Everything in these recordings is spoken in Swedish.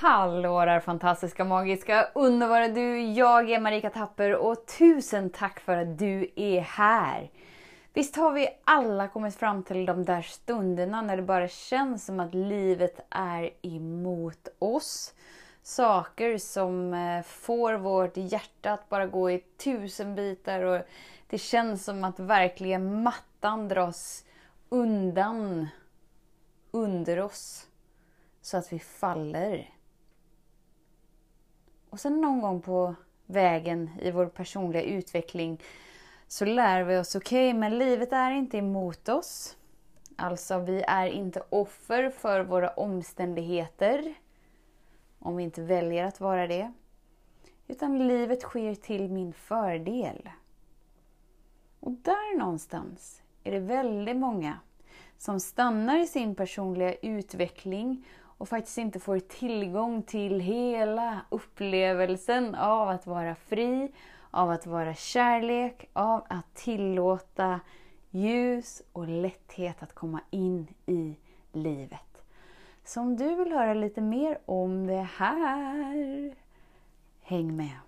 Hallå där fantastiska, magiska, underbara du! Jag är Marika Tapper och tusen tack för att du är här! Visst har vi alla kommit fram till de där stunderna när det bara känns som att livet är emot oss. Saker som eh, får vårt hjärta att bara gå i tusen bitar och det känns som att verkligen mattan dras undan under oss så att vi faller. Och sen någon gång på vägen i vår personliga utveckling så lär vi oss, okej, okay, men livet är inte emot oss. Alltså, vi är inte offer för våra omständigheter. Om vi inte väljer att vara det. Utan livet sker till min fördel. Och där någonstans är det väldigt många som stannar i sin personliga utveckling och faktiskt inte får tillgång till hela upplevelsen av att vara fri, av att vara kärlek, av att tillåta ljus och lätthet att komma in i livet. Så om du vill höra lite mer om det här, häng med!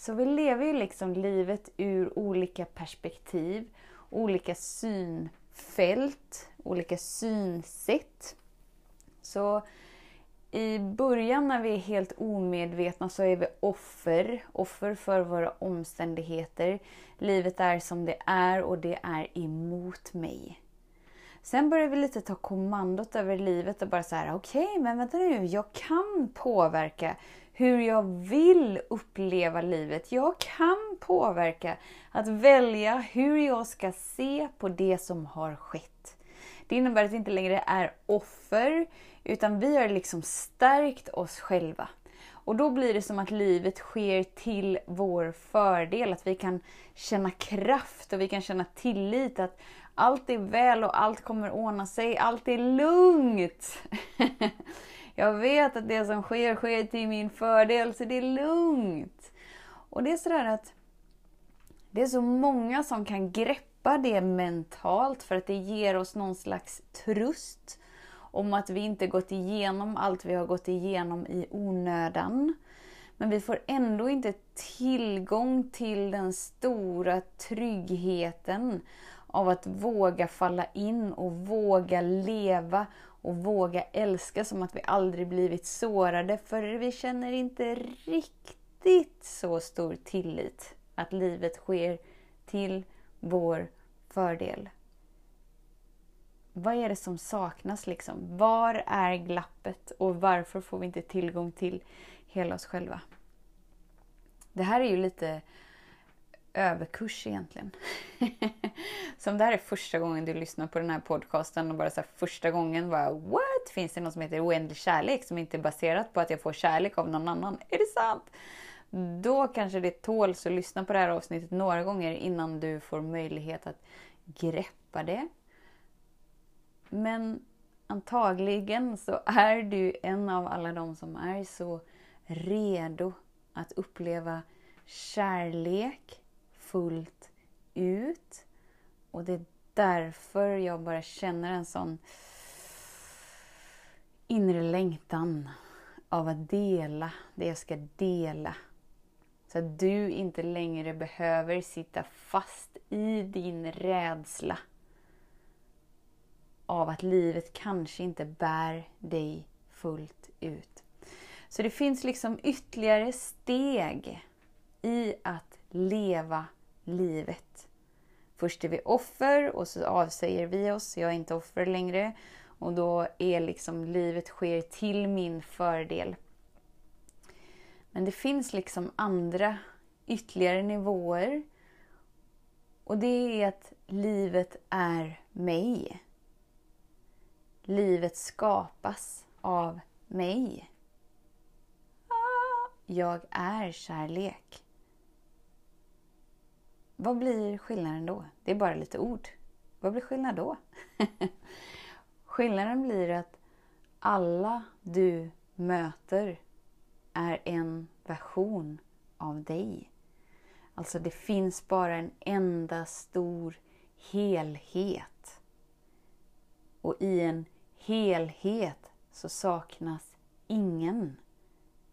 Så vi lever ju liksom livet ur olika perspektiv, olika synfält, olika synsätt. Så i början när vi är helt omedvetna så är vi offer, offer för våra omständigheter. Livet är som det är och det är emot mig. Sen börjar vi lite ta kommandot över livet och bara så här, okej, okay, men vänta nu, jag kan påverka hur jag vill uppleva livet. Jag kan påverka att välja hur jag ska se på det som har skett. Det innebär att vi inte längre är offer, utan vi har liksom stärkt oss själva. Och då blir det som att livet sker till vår fördel, att vi kan känna kraft och vi kan känna tillit att allt är väl och allt kommer ordna sig, allt är lugnt. Jag vet att det som sker, sker till min fördel, så det är lugnt. Och det är sådär att det är så många som kan greppa det mentalt för att det ger oss någon slags tröst om att vi inte gått igenom allt vi har gått igenom i onödan. Men vi får ändå inte tillgång till den stora tryggheten av att våga falla in och våga leva och våga älska som att vi aldrig blivit sårade för vi känner inte riktigt så stor tillit att livet sker till vår fördel. Vad är det som saknas liksom? Var är glappet och varför får vi inte tillgång till hela oss själva? Det här är ju lite överkurs egentligen. så om det här är första gången du lyssnar på den här podcasten och bara så första gången bara What? Finns det något som heter oändlig kärlek som inte är baserat på att jag får kärlek av någon annan? Är det sant? Då kanske det tåls att lyssna på det här avsnittet några gånger innan du får möjlighet att greppa det. Men antagligen så är du en av alla de som är så redo att uppleva kärlek, fullt ut. Och det är därför jag bara känner en sån inre längtan av att dela det jag ska dela. Så att du inte längre behöver sitta fast i din rädsla av att livet kanske inte bär dig fullt ut. Så det finns liksom ytterligare steg i att leva livet. Först är vi offer och så avsäger vi oss, jag är inte offer längre. Och då är liksom livet sker till min fördel. Men det finns liksom andra ytterligare nivåer. Och det är att livet är mig. Livet skapas av mig. Ah, jag är kärlek. Vad blir skillnaden då? Det är bara lite ord. Vad blir skillnaden då? skillnaden blir att alla du möter är en version av dig. Alltså det finns bara en enda stor helhet. Och i en helhet så saknas ingen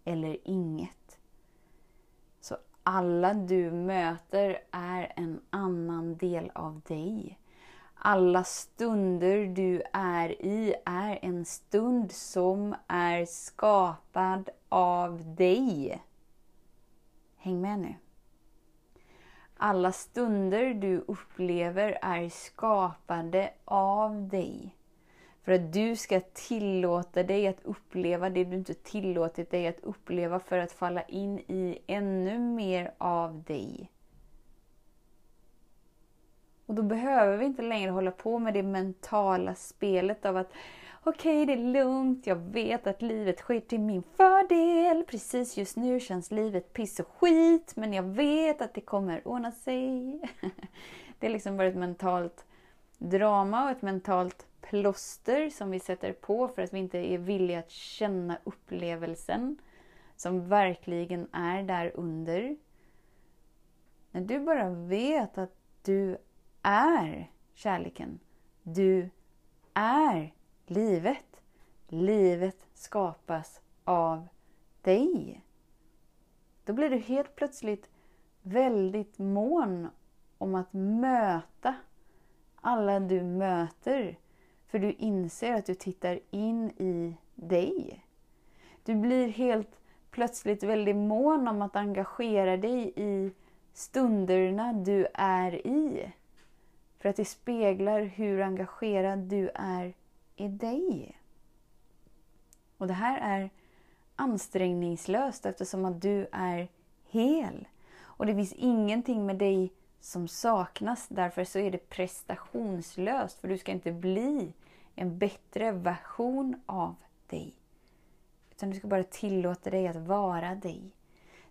eller inget. Alla du möter är en annan del av dig. Alla stunder du är i är en stund som är skapad av dig. Häng med nu. Alla stunder du upplever är skapade av dig. För att du ska tillåta dig att uppleva det du inte tillåtit dig att uppleva för att falla in i ännu mer av dig. Och då behöver vi inte längre hålla på med det mentala spelet av att okej, okay, det är lugnt, jag vet att livet sker till min fördel. Precis just nu känns livet piss och skit, men jag vet att det kommer ordna sig. Det är liksom bara ett mentalt drama och ett mentalt plåster som vi sätter på för att vi inte är villiga att känna upplevelsen som verkligen är där under. När du bara vet att du är kärleken. Du är livet. Livet skapas av dig. Då blir du helt plötsligt väldigt mån om att möta alla du möter. För du inser att du tittar in i dig. Du blir helt plötsligt väldigt mån om att engagera dig i stunderna du är i. För att det speglar hur engagerad du är i dig. Och det här är ansträngningslöst eftersom att du är hel. Och det finns ingenting med dig som saknas. Därför så är det prestationslöst. För du ska inte bli en bättre version av dig. Utan du ska bara tillåta dig att vara dig.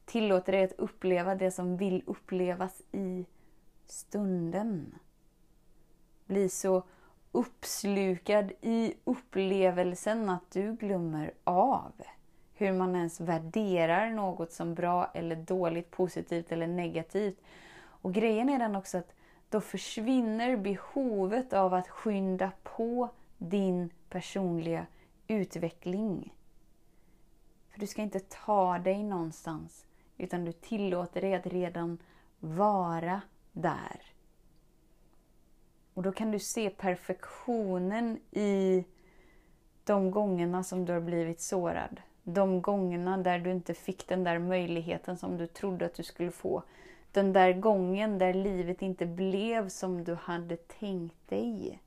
Tillåta dig att uppleva det som vill upplevas i stunden. Bli så uppslukad i upplevelsen att du glömmer av hur man ens värderar något som bra eller dåligt, positivt eller negativt. Och grejen är den också att då försvinner behovet av att skynda på din personliga utveckling. För du ska inte ta dig någonstans, utan du tillåter dig att redan vara där. Och då kan du se perfektionen i de gångerna som du har blivit sårad. De gångerna där du inte fick den där möjligheten som du trodde att du skulle få. Den där gången där livet inte blev som du hade tänkt dig.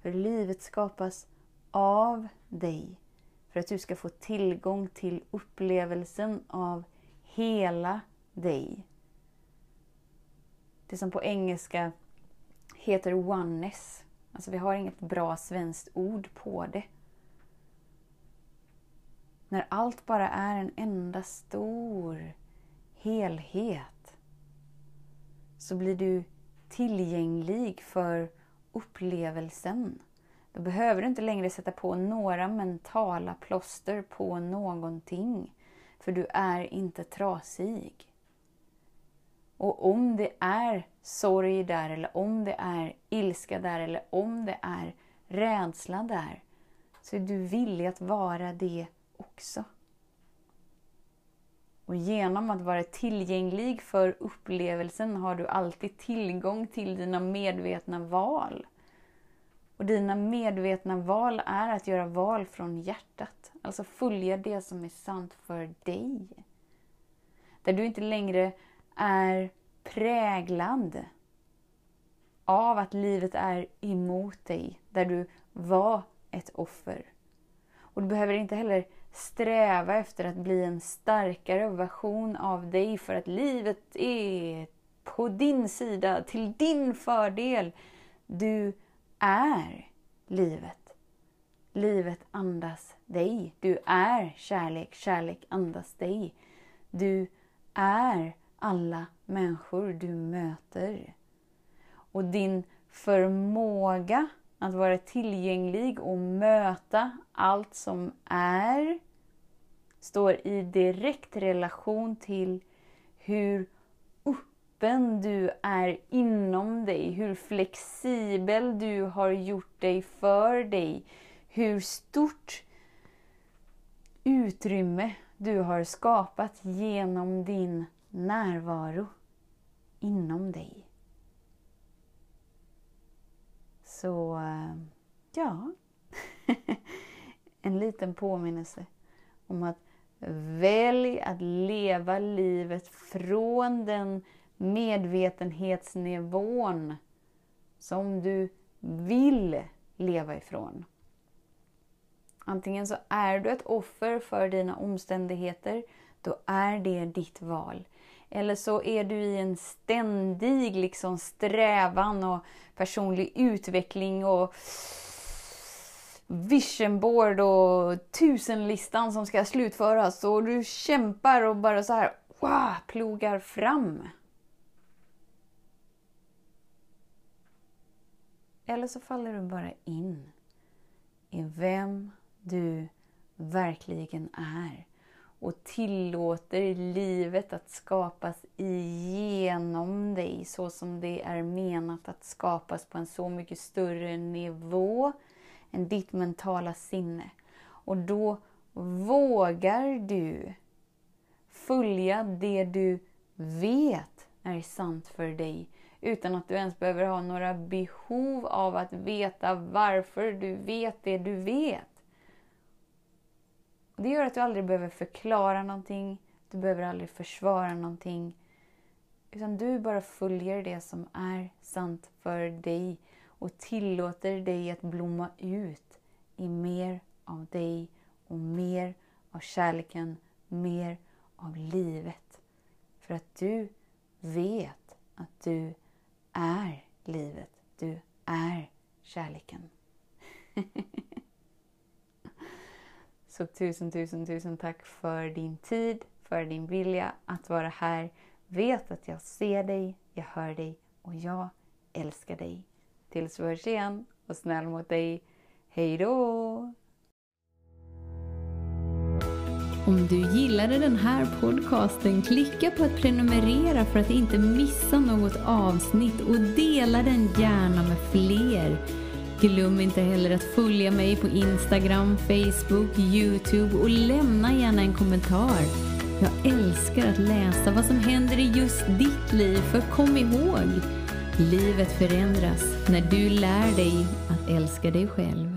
För livet skapas av dig. För att du ska få tillgång till upplevelsen av hela dig. Det som på engelska heter oneness. Alltså vi har inget bra svenskt ord på det. När allt bara är en enda stor helhet så blir du tillgänglig för upplevelsen. Då behöver du inte längre sätta på några mentala plåster på någonting. För du är inte trasig. Och om det är sorg där, eller om det är ilska där, eller om det är rädsla där, så är du villig att vara det också. Och genom att vara tillgänglig för upplevelsen har du alltid tillgång till dina medvetna val. Och dina medvetna val är att göra val från hjärtat. Alltså följa det som är sant för dig. Där du inte längre är präglad av att livet är emot dig, där du var ett offer. Och du behöver inte heller sträva efter att bli en starkare version av dig för att livet är på din sida, till din fördel. Du är livet. Livet andas dig. Du är kärlek. Kärlek andas dig. Du är alla människor du möter. Och din förmåga att vara tillgänglig och möta allt som är står i direkt relation till hur öppen du är inom dig, hur flexibel du har gjort dig för dig, hur stort utrymme du har skapat genom din närvaro inom dig. Så, eh, ja. en liten påminnelse om att välj att leva livet från den medvetenhetsnivån som du vill leva ifrån. Antingen så är du ett offer för dina omständigheter, då är det ditt val. Eller så är du i en ständig liksom strävan och personlig utveckling och vision board och tusenlistan som ska slutföras. Och du kämpar och bara så här wow, plogar fram. Eller så faller du bara in i vem du verkligen är och tillåter livet att skapas igenom dig så som det är menat att skapas på en så mycket större nivå än ditt mentala sinne. Och då vågar du följa det du vet är sant för dig utan att du ens behöver ha några behov av att veta varför du vet det du vet. Det gör att du aldrig behöver förklara någonting, du behöver aldrig försvara någonting. Utan du bara följer det som är sant för dig och tillåter dig att blomma ut i mer av dig och mer av kärleken, mer av livet. För att du vet att du är livet. Du är kärleken. Så tusen, tusen, tusen tack för din tid, för din vilja att vara här. Vet att jag ser dig, jag hör dig och jag älskar dig. Tills vi hörs igen och snäll mot dig. Hej då! Om du gillade den här podcasten, klicka på att prenumerera för att inte missa något avsnitt och dela den gärna med fler. Glöm inte heller att följa mig på Instagram, Facebook, Youtube och lämna gärna en kommentar. Jag älskar att läsa vad som händer i just ditt liv, för kom ihåg, livet förändras när du lär dig att älska dig själv.